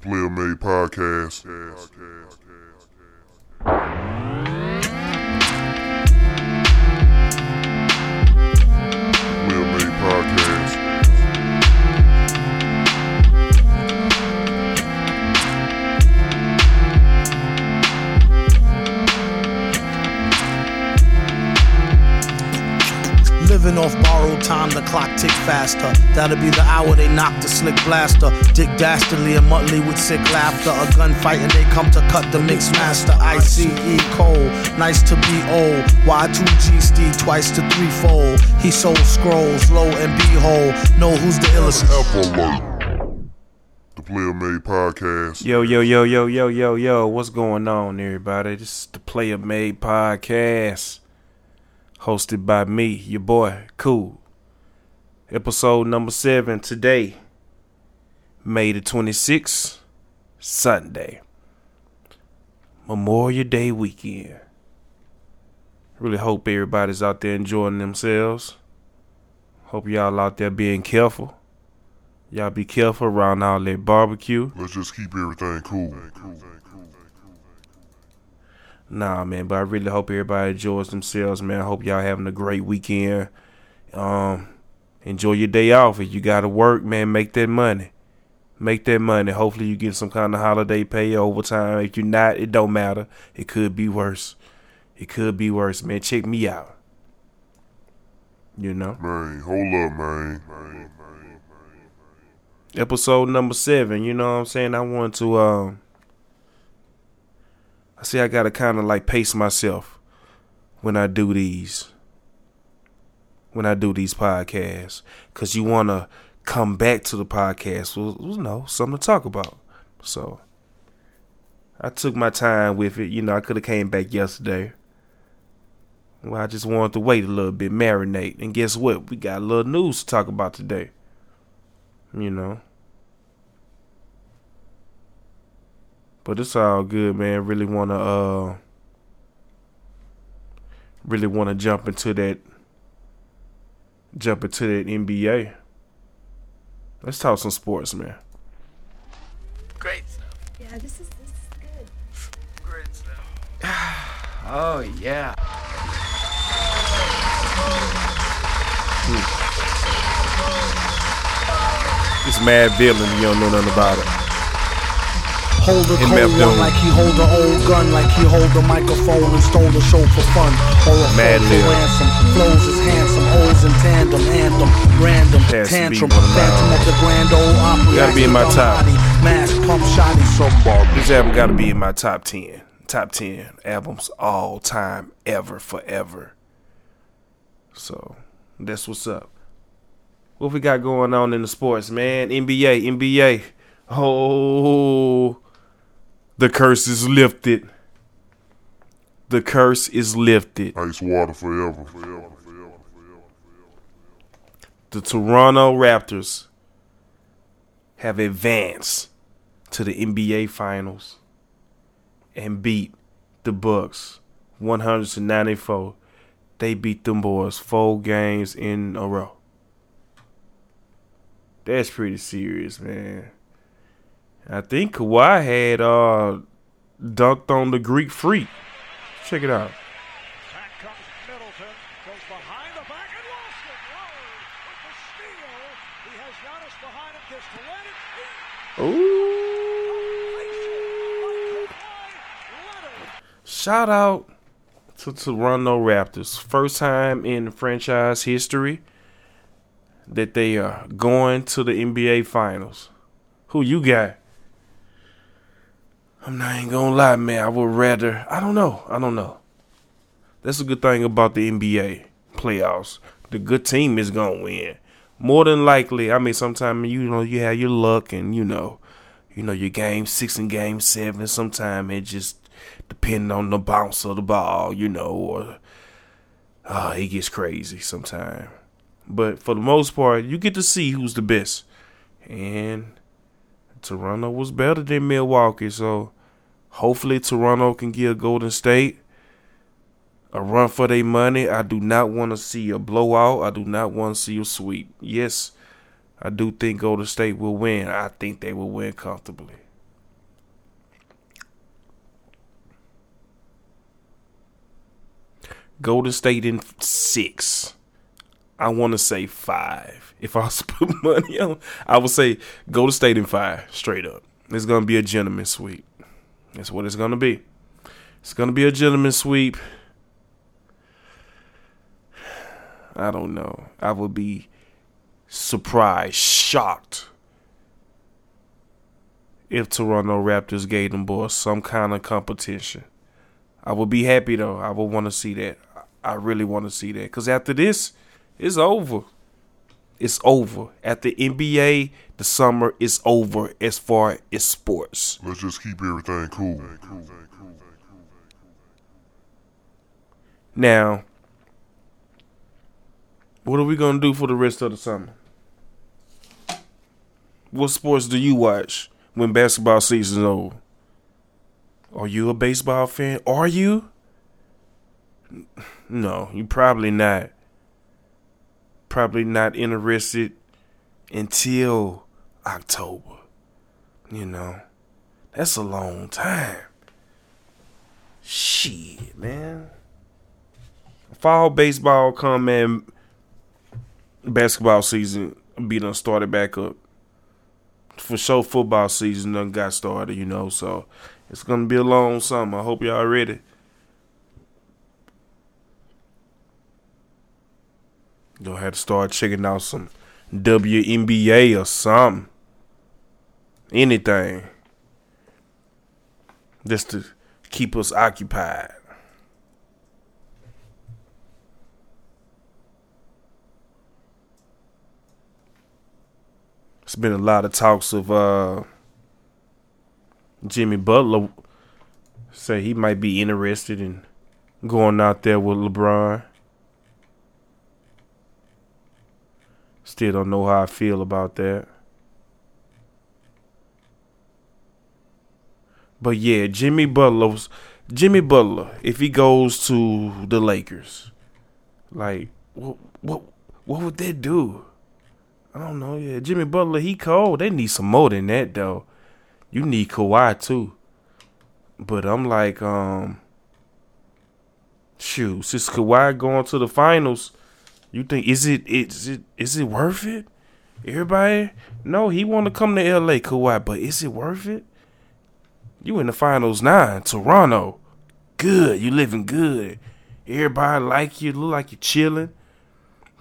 PlayaMade Podcast. Player Living off borrowed time, the clock tick faster. That'll be the hour they knock the slick blaster. Dick Dastardly and Muttley with sick laughter. A gunfight and they come to cut the mix master. ICE Cole, nice to be old. Y2G Steve twice to threefold. He sold scrolls, low and behold. Know who's the illest. The PlayaMade Podcast. Yo, yo, yo, yo, yo, yo, yo, what's going on, everybody? This is the PlayaMade Podcast, hosted by me, your boy, Cool. Episode number seven today, May the 26th, Sunday, Memorial Day weekend. Really hope everybody's out there enjoying themselves. Hope y'all out there being careful. Y'all be careful around all that barbecue. Let's just keep everything cool. Nah, man, but I really hope everybody enjoys themselves, man. I hope y'all having a great weekend. Um, enjoy your day off. If you gotta work, man, make that money. Make that money. Hopefully you get some kind of holiday pay overtime. If you're not, it don't matter. It could be worse. It could be worse, man. Check me out. You know? Man, hold up, man. episode number seven. You know what I'm saying? I want to. Um, I see. I gotta kind of like pace myself when I do these. When I do these podcasts, cause you wanna come back to the podcast with you know something to talk about. So I took my time with it. You know, I could have came back yesterday. Well, I just wanted to wait a little bit, marinate, and guess what? We got a little news to talk about today. You know. But it's all good, man. Really wanna uh really wanna jump into that jump into that NBA. Let's talk some sports, man. Great stuff. Yeah, this is this is good. Great stuff. oh yeah. This Madvillain, you don't know nothing about it. Hold a cold one like he hold a old gun, like he hold a microphone and stole the show for fun. Or a Mad for ransom. Flows is handsome, O's in tandem, anthem, random, Has tantrum, phantom of the grand old opera. Gotta be in my top. Mask pump shotty, somebody. This album gotta be in my top ten. Top ten albums all time, ever, forever. So that's what's up. What we got going on in the sports, man? NBA, NBA. Oh the curse is lifted. The curse is lifted. Ice water forever. the Toronto Raptors have advanced to the NBA Finals and beat the Bucks 194. They beat them boys four games in a row. That's pretty serious, man. I think Kawhi had uh dunked on the Greek freak. Check it out. Back comes Middleton, goes behind the back and lost it. Lillard with the steal. He has Giannis behind him, gets to Leonard. Ooh. Shout out to Toronto Raptors. First time in franchise history that they are going to the NBA Finals. Who you got? I'm not even gonna lie, man. I would rather. I don't know. I don't know. That's a good thing about the NBA playoffs. The good team is gonna win. More than likely, I mean, sometimes you know you have your luck, and you know, you know your game six and game seven. Sometimes it just depending on the bounce of the ball, you know, or uh, it gets crazy sometimes. But for the most part, you get to see who's the best, and Toronto was better than Milwaukee. So hopefully Toronto can give Golden State a run for their money. I do not want to see a blowout. I do not want to see a sweep. Yes, I do think Golden State will win. I think they will win comfortably. Golden State in six. I want to say five. If I was to put money on, I would say Golden State in five, straight up. It's gonna be a gentleman sweep. That's what it's gonna be. It's gonna be a gentleman sweep. I don't know. I would be surprised, shocked if Toronto Raptors gave them boys some kind of competition. I would be happy though. I would want to see that. I really want to see that because after this, it's over. It's over. At the NBA, the summer is over as far as sports. Let's just keep everything cool. Now, what are we gonna do for the rest of the summer? What sports do you watch when basketball season's over? Are you a baseball fan? Are you? No, you probably not. Probably not interested until October. You know, that's a long time. Shit, man. Fall baseball come and basketball season be done started back up. For sure, football season done got started, you know. So it's gonna be a long summer. I hope y'all ready. Gonna have to start checking out some WNBA or something. Anything. Just to keep us occupied. It's been a lot of talks of uh, Jimmy Butler say he might be interested in going out there with LeBron. Still don't know how I feel about that. But yeah, Jimmy Butler's Jimmy Butler, if he goes to the Lakers, like what what what would that do? I don't know. Yeah, Jimmy Butler, he cold. They need some more than that though. You need Kawhi too. But I'm like, um, shoot, since Kawhi going to the finals, you think is it is it is it worth it? Everybody, no, he want to come to L.A. Kawhi, but is it worth it? You in the finals nine, Toronto, good. You living good. Everybody like you. Look like you chilling.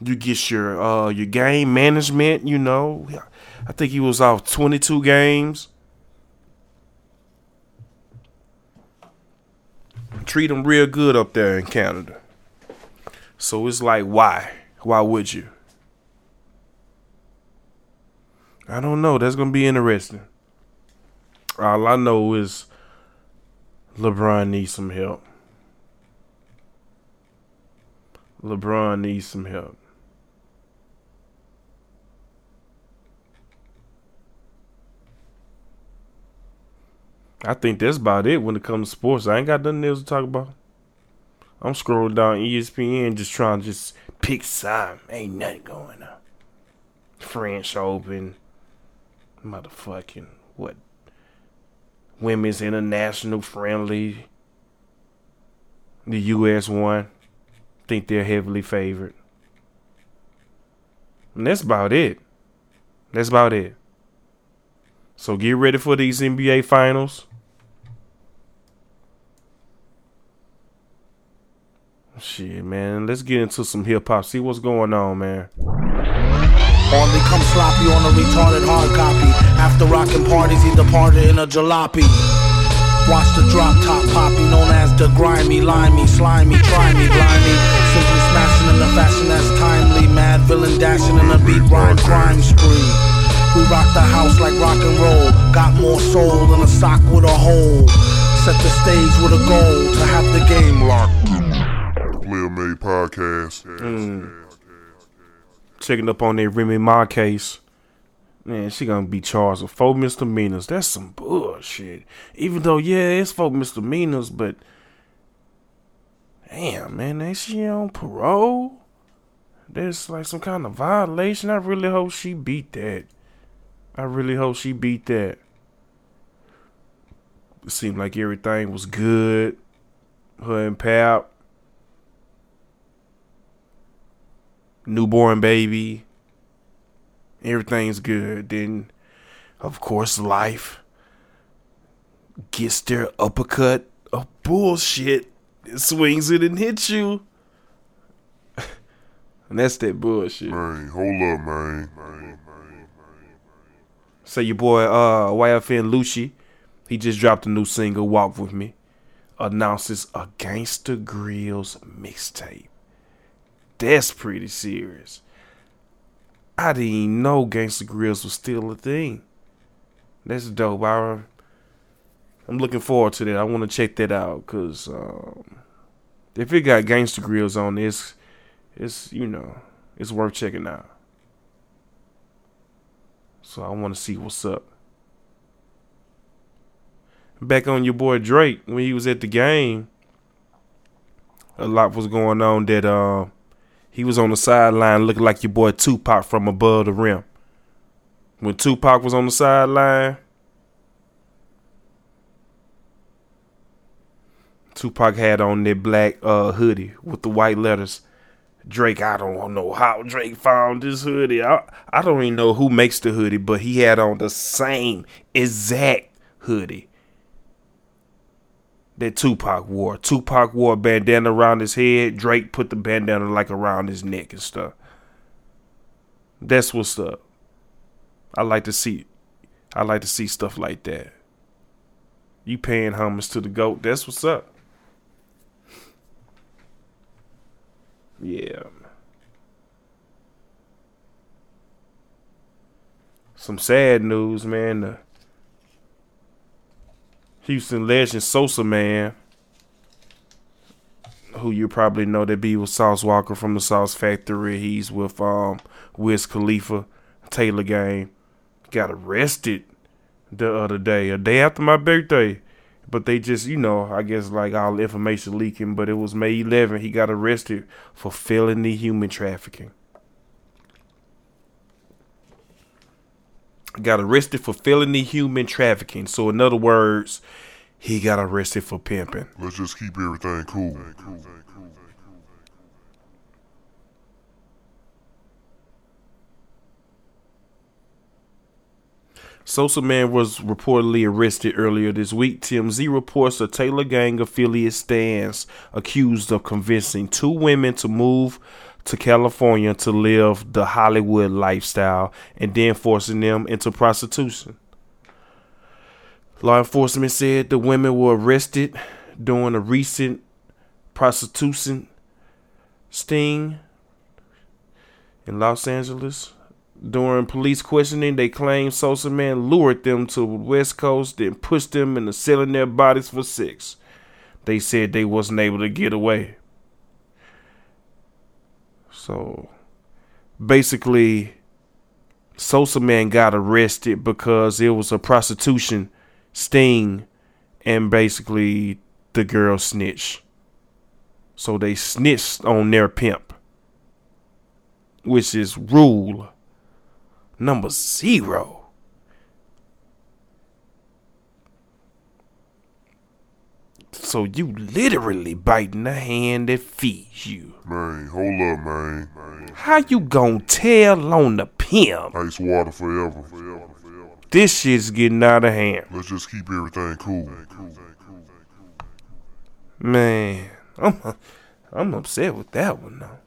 You get your uh your game management. You know, I think he was off twenty two games. Treat him real good up there in Canada. So it's like, why? Why would you? I don't know. That's gonna be interesting. All I know is LeBron needs some help. LeBron needs some help. I think that's about it when it comes to sports. I ain't got nothing else to talk about. I'm scrolling down ESPN just trying to just pick side. Ain't nothing going on. French Open. Motherfucking what? Women's International Friendly. The US one. Think they're heavily favored. And that's about it. That's about it. So get ready for these NBA finals. Shit, man. Let's get into some hip hop. See what's going on, man. Only come sloppy on a retarded hard copy. After rocking parties, he departed in a jalopy. Watch the drop top poppy, known as the grimy, limey, slimy, try me, blimey. Simply smashing in a fashion that's timely. Mad villain dashing in a beat rhyme crime spree. We rock the house like rock and roll. Got more soul than a sock with a hole. Set the stage with a goal to have the game locked. Podcast. Mm. Checking up on that Remy Ma case. Man, she gonna be charged with four misdemeanors. That's some bullshit. Even though, yeah, it's four misdemeanors, but damn, man, ain't she on parole? There's like some kind of violation. I really hope she beat that. I really hope she beat that. It seemed like everything was good. Her and Pap. Newborn baby. Everything's good. Then, of course, life gets their uppercut of bullshit. It swings it and hits you. and that's that bullshit. Man, hold up, man. man. Say your boy uh YFN Lucci, he just dropped a new single, Walk With Me, announces a Gangsta Grillz mixtape. That's pretty serious. I didn't know Gangsta Grillz was still a thing. That's dope. I, I'm looking forward to that. I want to check that out because um, if it got Gangsta Grillz on this, it's you know it's worth checking out. So I want to see what's up. Back on your boy Drake when he was at the game, a lot was going on that uh, he was on the sideline looking like your boy Tupac from above the rim. When Tupac was on the sideline, Tupac had on that black uh, hoodie with the white letters. Drake, I don't know how Drake found this hoodie. I, I don't even know who makes the hoodie, but he had on the same exact hoodie that Tupac wore. Tupac wore a bandana around his head. Drake put the bandana like around his neck and stuff. That's what's up. I like to see I like to see stuff like that. You paying homage to the GOAT, that's what's up. Yeah. Some sad news, man. The Houston legend Sosamann, who you probably know that be with Sauce Walka from the Sauce Factory. He's with um Wiz Khalifa, Taylor Gang. Got arrested the other day, a day after my birthday. But they just, you know, I guess like all information leaking, but it was May 11. He got arrested for felony human trafficking. Got arrested for felony human trafficking. So, in other words, he got arrested for pimping. Let's just keep everything cool. Sosamann was reportedly arrested earlier this week. TMZ reports a Taylor Gang affiliate stands accused of convincing two women to move to California to live the Hollywood lifestyle and then forcing them into prostitution. Law enforcement said the women were arrested during a recent prostitution sting in Los Angeles. During police questioning, they claimed Sosamann lured them to the West Coast, then pushed them into selling their bodies for sex. They said they wasn't able to get away. So, basically, Sosamann got arrested because it was a prostitution sting, and basically the girl snitched. So they snitched on their pimp, which is rule number zero. So you literally biting the hand that feeds you. Man, hold up, man. man. How you gonna tell on the pimp? Ice water forever. forever. This shit's getting out of hand. Let's just keep everything cool. Man, I'm I'm upset with that one though.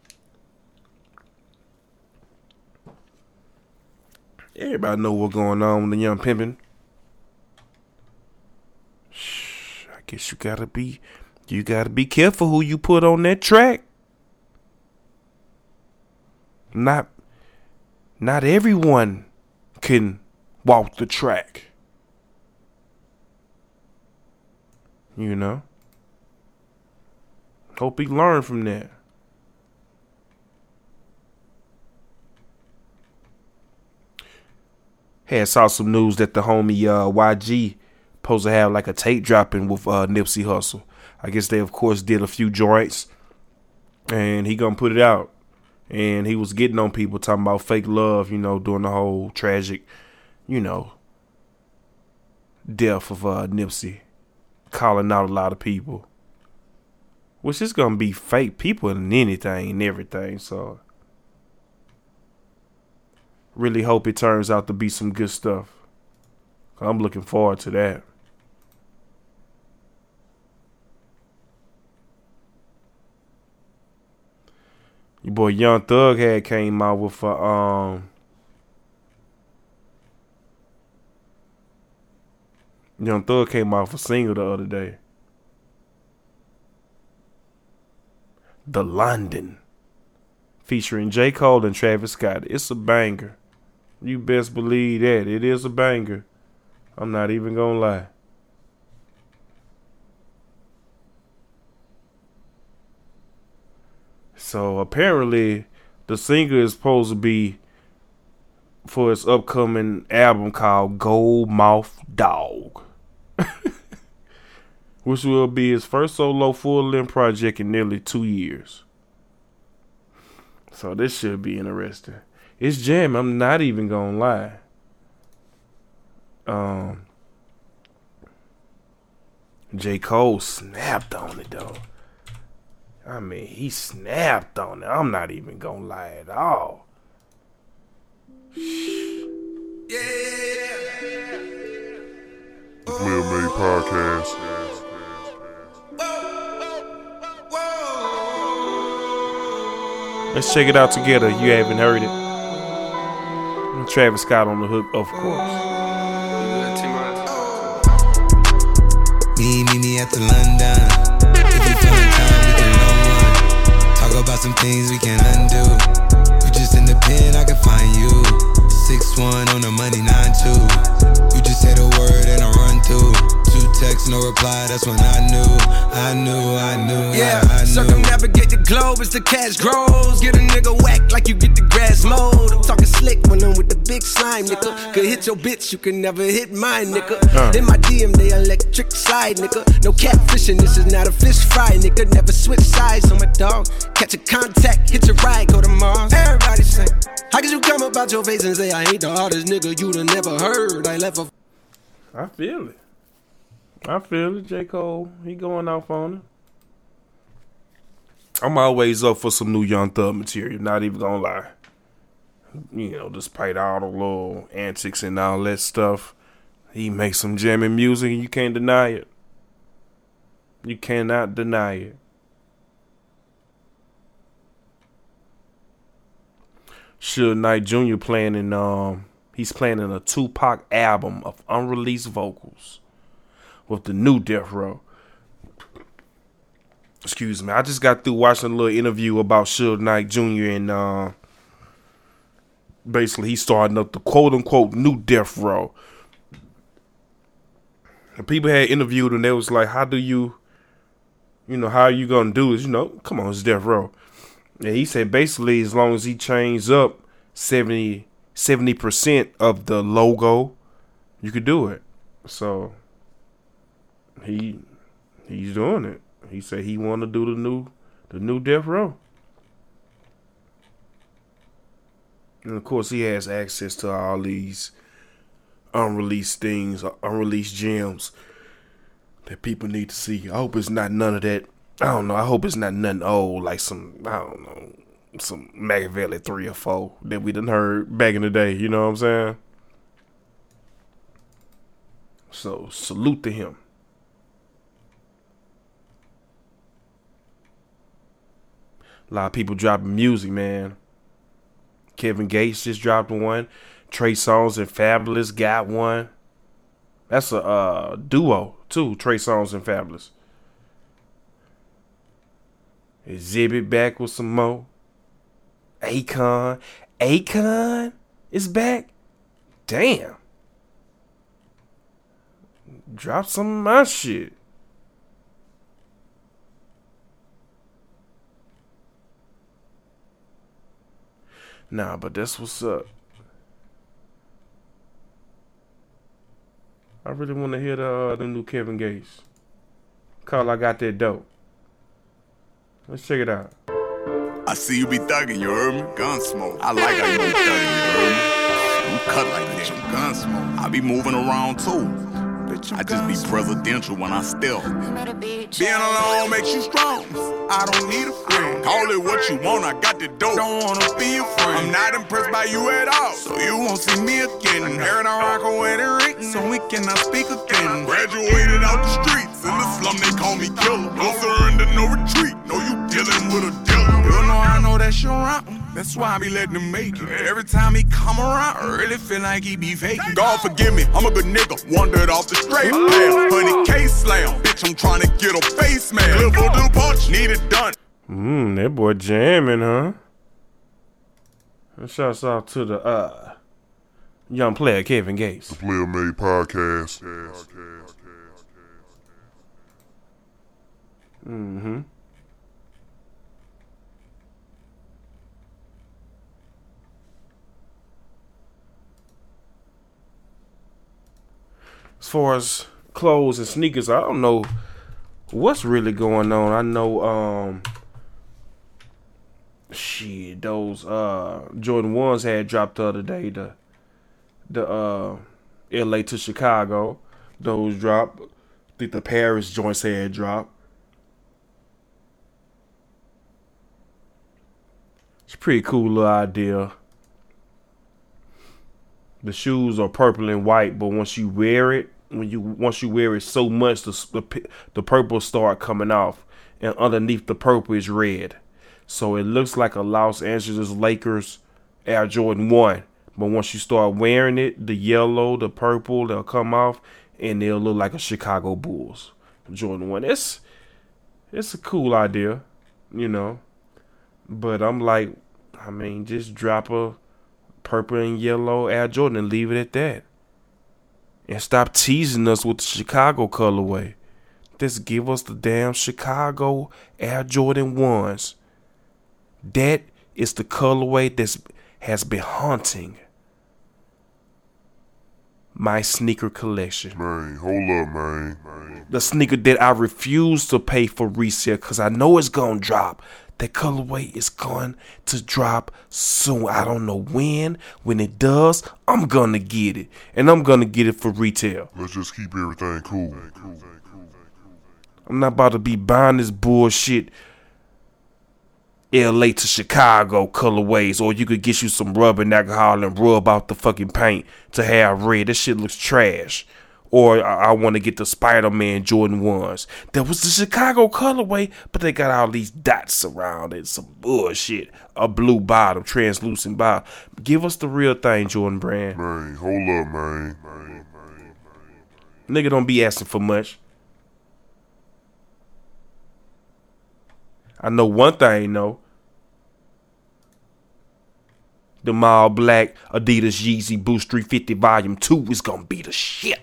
Everybody know what's going on with the young pimpin'. Guess you gotta be you gotta be careful who you put on that track. Not not everyone can walk the track. You know? Hope he learned from that. Had saw some news that the homie uh, YG supposed to have like a tape dropping with uh, Nipsey Hussle. I guess they of course did a few joints, and he gonna put it out. And he was getting on people talking about fake love, you know, doing the whole tragic, you know, death of uh, Nipsey, calling out a lot of people, which is gonna be fake people and anything and everything. So really hope it turns out to be some good stuff. I'm looking forward to that. Your boy Young Thug had came out with a um Young Thug came out with a single the other day. The London. Featuring J. Cole and Travis Scott. It's a banger. You best believe that. It is a banger. I'm not even gonna lie. So apparently, the singer is supposed to be for his upcoming album called Gold Mouth Dog, which will be his first solo full length project in nearly two years. So this should be interesting. It's jam. I'm not even gonna lie. Um, J. Cole snapped on it though. I mean, he snapped on it. I'm not even gonna lie at all. Yeah. The PlayaMade Podcast. Let's check it out together. You haven't heard it. And Travis Scott on the hook, of course. Me, me, me at the London. Some things we can undo. You just in the pen, I can find you. Six one on the money, nine two. You just say the word Two texts, no reply. That's when I knew, I knew, I knew, Yeah, I, I knew. circumnavigate the globe as the cash grows. Get a nigga whack like you get the grass mowed. I'm talking slick when I'm with the big slime, nigga. Could hit your bitch, you can never hit mine, nigga. In my DM, they electric slide, nigga. No catfishing, this is not a fish fry, nigga. Never switch sides on my dog. Catch a contact, hit your ride, go to Mars. Everybody say, How could you come about your face and say I ain't the hardest nigga you'd have never heard? I left a I feel it. I feel it. J. Cole, he going off on it. I'm always up for some new Young Thug material. Not even gonna lie. You know, despite all the little antics and all that stuff, he makes some jamming music, and you can't deny it. You cannot deny it. Suge Knight Jr. playing in um he's playing in a Tupac album of unreleased vocals with the new Death Row. Excuse me. I just got through watching a little interview about Suge Knight Jr. and uh basically he's starting up the quote unquote new Death Row. And people had interviewed and they was like, How do you you know, how are you gonna do this? You know, come on, it's Death Row. And he said basically as long as he changes up 70 percent of the logo, you could do it. So he he's doing it. He said he want to do the new the new Death Row. And of course, he has access to all these unreleased things, unreleased gems that people need to see. I hope it's not none of that. I don't know. I hope it's not nothing old like some I don't know some Machiavelli three or four that we done heard back in the day. You know what I'm saying? So salute to him. A lot of people dropping music, man. Kevin Gates just dropped one. Trey Songz and Fabolous got one. That's a uh, duo too. Trey Songz and Fabolous. Xzibit back with some more. Akon. Akon is back. Damn. Drop some of my shit. Nah, but that's what's up. I really want to hear the uh, the new Kevin Gates. Call I got that dope. Let's check it out. I see you be thugging, you heard me? Gunsmoke. I like how you be thugging, you heard me? You cut like that, you gunsmoke. I be moving around too. I just be presidential when I stealth. Being alone makes you strong. I don't need a friend. Call it what you want, I got the dope. Don't wanna be a friend. I'm not impressed by you at all, so you won't see me again. Heard I rock away the ring, so we cannot speak again. Graduated out the streets, in the slum they call me killer. No surrender, no retreat. No, you dealing with a. You know I know that's your round. That's why I be letting him make it. Every time he come around, I really feel like he be faking. God forgive me, I'm a good nigga. Wandered off the straight path. Honey case slam. Bitch, I'm trying to get a face man. Live for the punch, need it done. Mmm, that boy jamming, huh? And shouts out to the uh young player Kevin Gates. The PlayaMade Podcast. Mm-hmm. Far as clothes and sneakers, I don't know what's really going on. I know um shit, those uh Jordan ones had dropped the other day, the the uh LA to Chicago. Those dropped. I think the Paris joints had dropped. It's a pretty cool little idea. The shoes are purple and white, but once you wear it, when you once you wear it so much, the the, the purple start coming off, and underneath the purple is red. So it looks like a Los Angeles Lakers Air Jordan One. But once you start wearing it, the yellow, the purple, they'll come off, and they'll look like a Chicago Bulls Jordan One. It's it's a cool idea, you know. But I'm like, I mean, just drop a purple and yellow Air Jordan and leave it at that. And stop teasing us with the Chicago colorway. Just give us the damn Chicago Air Jordan 1s. That is the colorway that has been haunting my sneaker collection. Man, hold up, man. man. The sneaker that I refuse to pay for resale because I know it's going to drop. That colorway is going to drop soon. I don't know when. When it does, I'm going to get it. And I'm going to get it for retail. Let's just keep everything cool. I'm not about to be buying this bullshit LA to Chicago colorways, or you could get you some rubbing alcohol and rub out the fucking paint to have red. This shit looks trash. Or I, I want to get the Spider Man Jordan 1s. That was the Chicago colorway, but they got all these dots around it. Some bullshit. A blue bottom, translucent bottom. Give us the real thing, Jordan Brand. Man, hold up, man. man. Nigga don't be asking for much. I know one thing though. The all black Adidas Yeezy Boost 350 Volume 2 is gonna be the shit.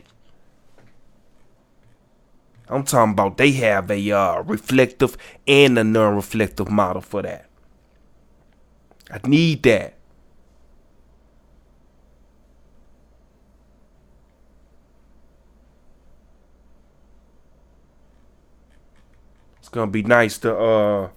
I'm talking about they have a uh, reflective and a non-reflective model for that. I need that. It's gonna be nice to uh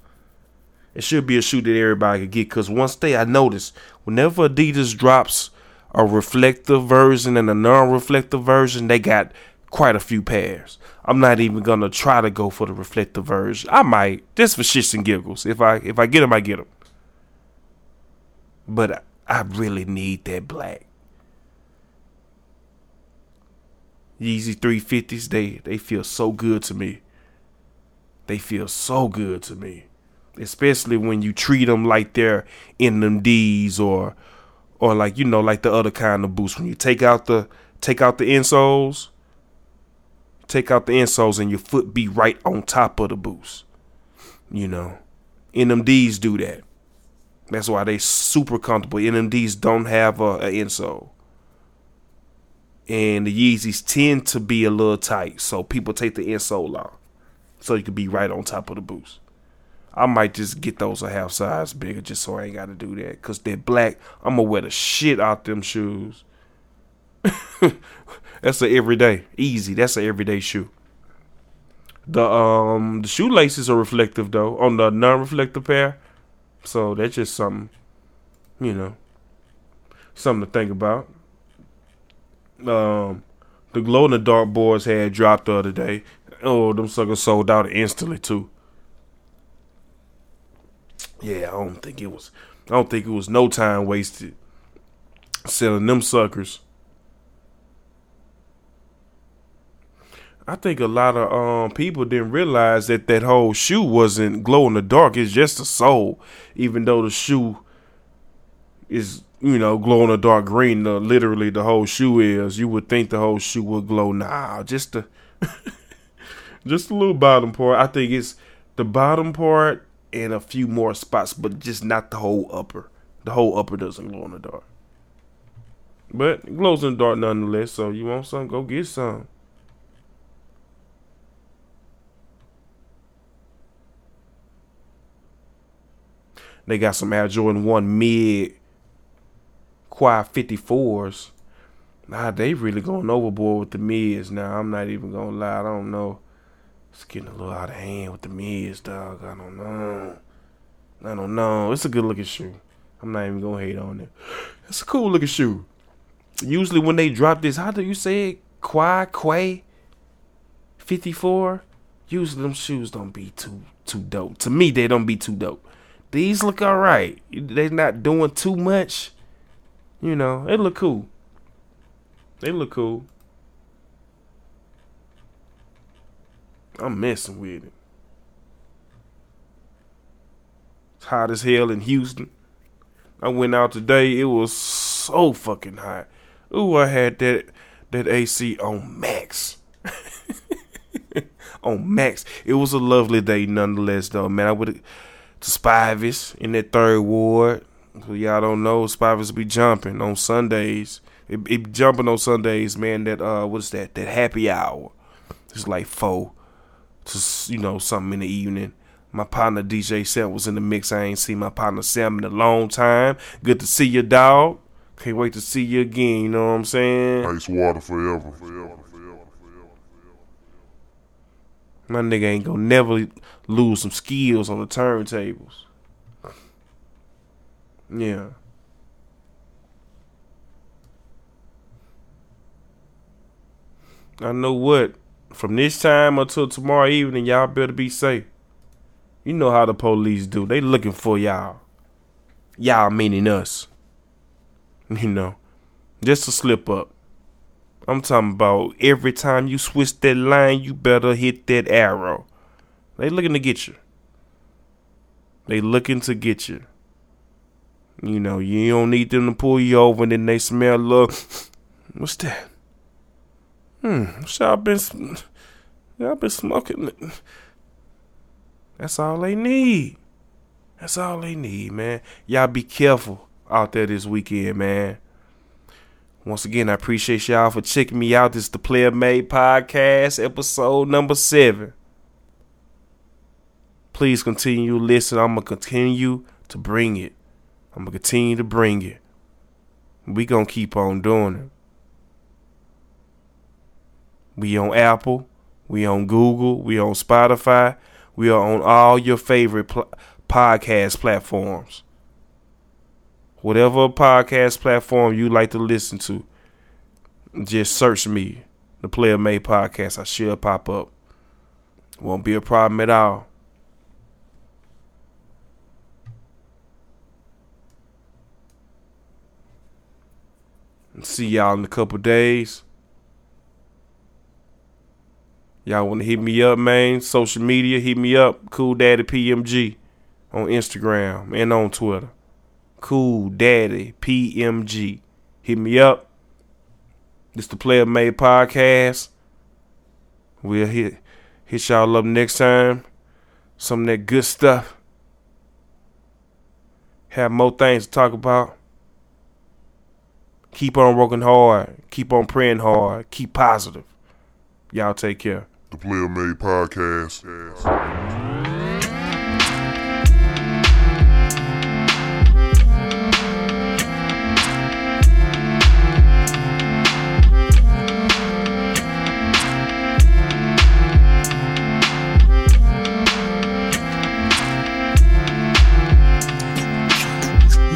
it should be a shoe that everybody could get because once they I noticed whenever Adidas drops a reflective version and a non-reflective version, they got quite a few pairs. I'm not even gonna try to go for the reflective version. I might just for shits and giggles. If I if I get them, I get them. But I, really need that black. Yeezy 350s, they they feel so good to me. They feel so good to me, especially when you treat them like they're in them D's or or like you know like the other kind of boots when you take out the take out the insoles, take out the insoles and your foot be right on top of the boost. You know, NMDs do that. That's why they super comfortable. NMDs don't have a, a insole. And the Yeezys tend to be a little tight, so people take the insole off so you can be right on top of the boost. I might just get those a half size bigger just so I ain't got to do that. Cause they're black. I'm gonna wear the shit out them shoes. That's a everyday, Yeezy. That's a everyday shoe. The um the shoelaces are reflective though on the non-reflective pair, so that's just something, you know, something to think about. Um, the glow in the dark boys had dropped the other day. Oh, them suckers sold out instantly too. Yeah, I don't think it was. I don't think it was no time wasted selling them suckers. I think a lot of um people didn't realize that that whole shoe wasn't glow in the dark. It's just a sole, even though the shoe is you know glow in the dark green. The, literally, the whole shoe is. You would think the whole shoe would glow. Nah, just the just a little bottom part. I think it's the bottom part and a few more spots, but just not the whole upper. The whole upper doesn't glow in the dark. But glows in the dark nonetheless. So you want some? Go get some. They got some Air Jordan 1 mid quad 54s. Nah, they really going overboard with the mids now. I'm not even gonna lie. I don't know. It's getting a little out of hand with the mids, dog. I don't know. I don't know. It's a good looking shoe. I'm not even gonna hate on it. It's a cool looking shoe. Usually when they drop this, how do you say it? Quad Quay 54. Usually them shoes don't be too too dope. To me, they don't be too dope. These look alright. They're not doing too much. You know, they look cool. They look cool. I'm messing with it. It's hot as hell in Houston. I went out today. It was so fucking hot. Ooh, I had that that AC on max. on max. It was a lovely day nonetheless, though, man. I would to in that third ward. Who y'all don't know, Spivey's be jumping on Sundays. It, it jumping on Sundays, man. That uh, what's that? That happy hour. It's like four to you know something in the evening. My partner DJ Sam was in the mix. I ain't seen my partner Sam in a long time. Good to see you, dog. Can't wait to see you again. You know what I'm saying? Ice water forever. forever. My nigga ain't gonna never lose some skills on the turntables. Yeah. I know what. From this time until tomorrow evening, y'all better be safe. You know how the police do. They looking for y'all. Y'all meaning us. You know. Just a slip up. I'm talking about every time you switch that line, you better hit that arrow. They looking to get you. They looking to get you. You know, you don't need them to pull you over and then they smell look. What's that? Hmm, what's y'all been y'all been smoking. That's all they need. That's all they need, man. Y'all be careful out there this weekend, man. Once again, I appreciate y'all for checking me out. This is the PlayaMade Podcast, episode number seven. Please continue to listen. I'm gonna continue to bring it. I'm gonna continue to bring it. We gonna keep on doing it. We on Apple, we on Google, we on Spotify, we are on all your favorite pl- podcast platforms. Whatever podcast platform you like to listen to, just search me, the PlayaMade Podcast. I should pop up. Won't be a problem at all. See y'all in a couple days. Y'all want to hit me up, man? Social media, hit me up. Cool Daddy PMG on Instagram and on Twitter. Cool Daddy PMG. Hit me up. This the PlayaMade Podcast. We'll hit hit y'all up next time. Some of that good stuff. Have more things to talk about. Keep on working hard. Keep on praying hard. Keep positive. Y'all take care. The PlayaMade Podcast.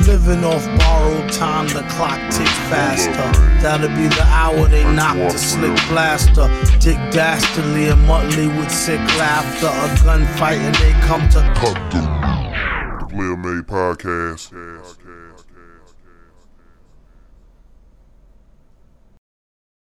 Living off borrowed time, the clock ticks faster. That'll be the hour they knock the slick blaster. Dick Dastardly and Muttley with sick laughter. A gunfight and they come to cut The PlayaMade Podcast.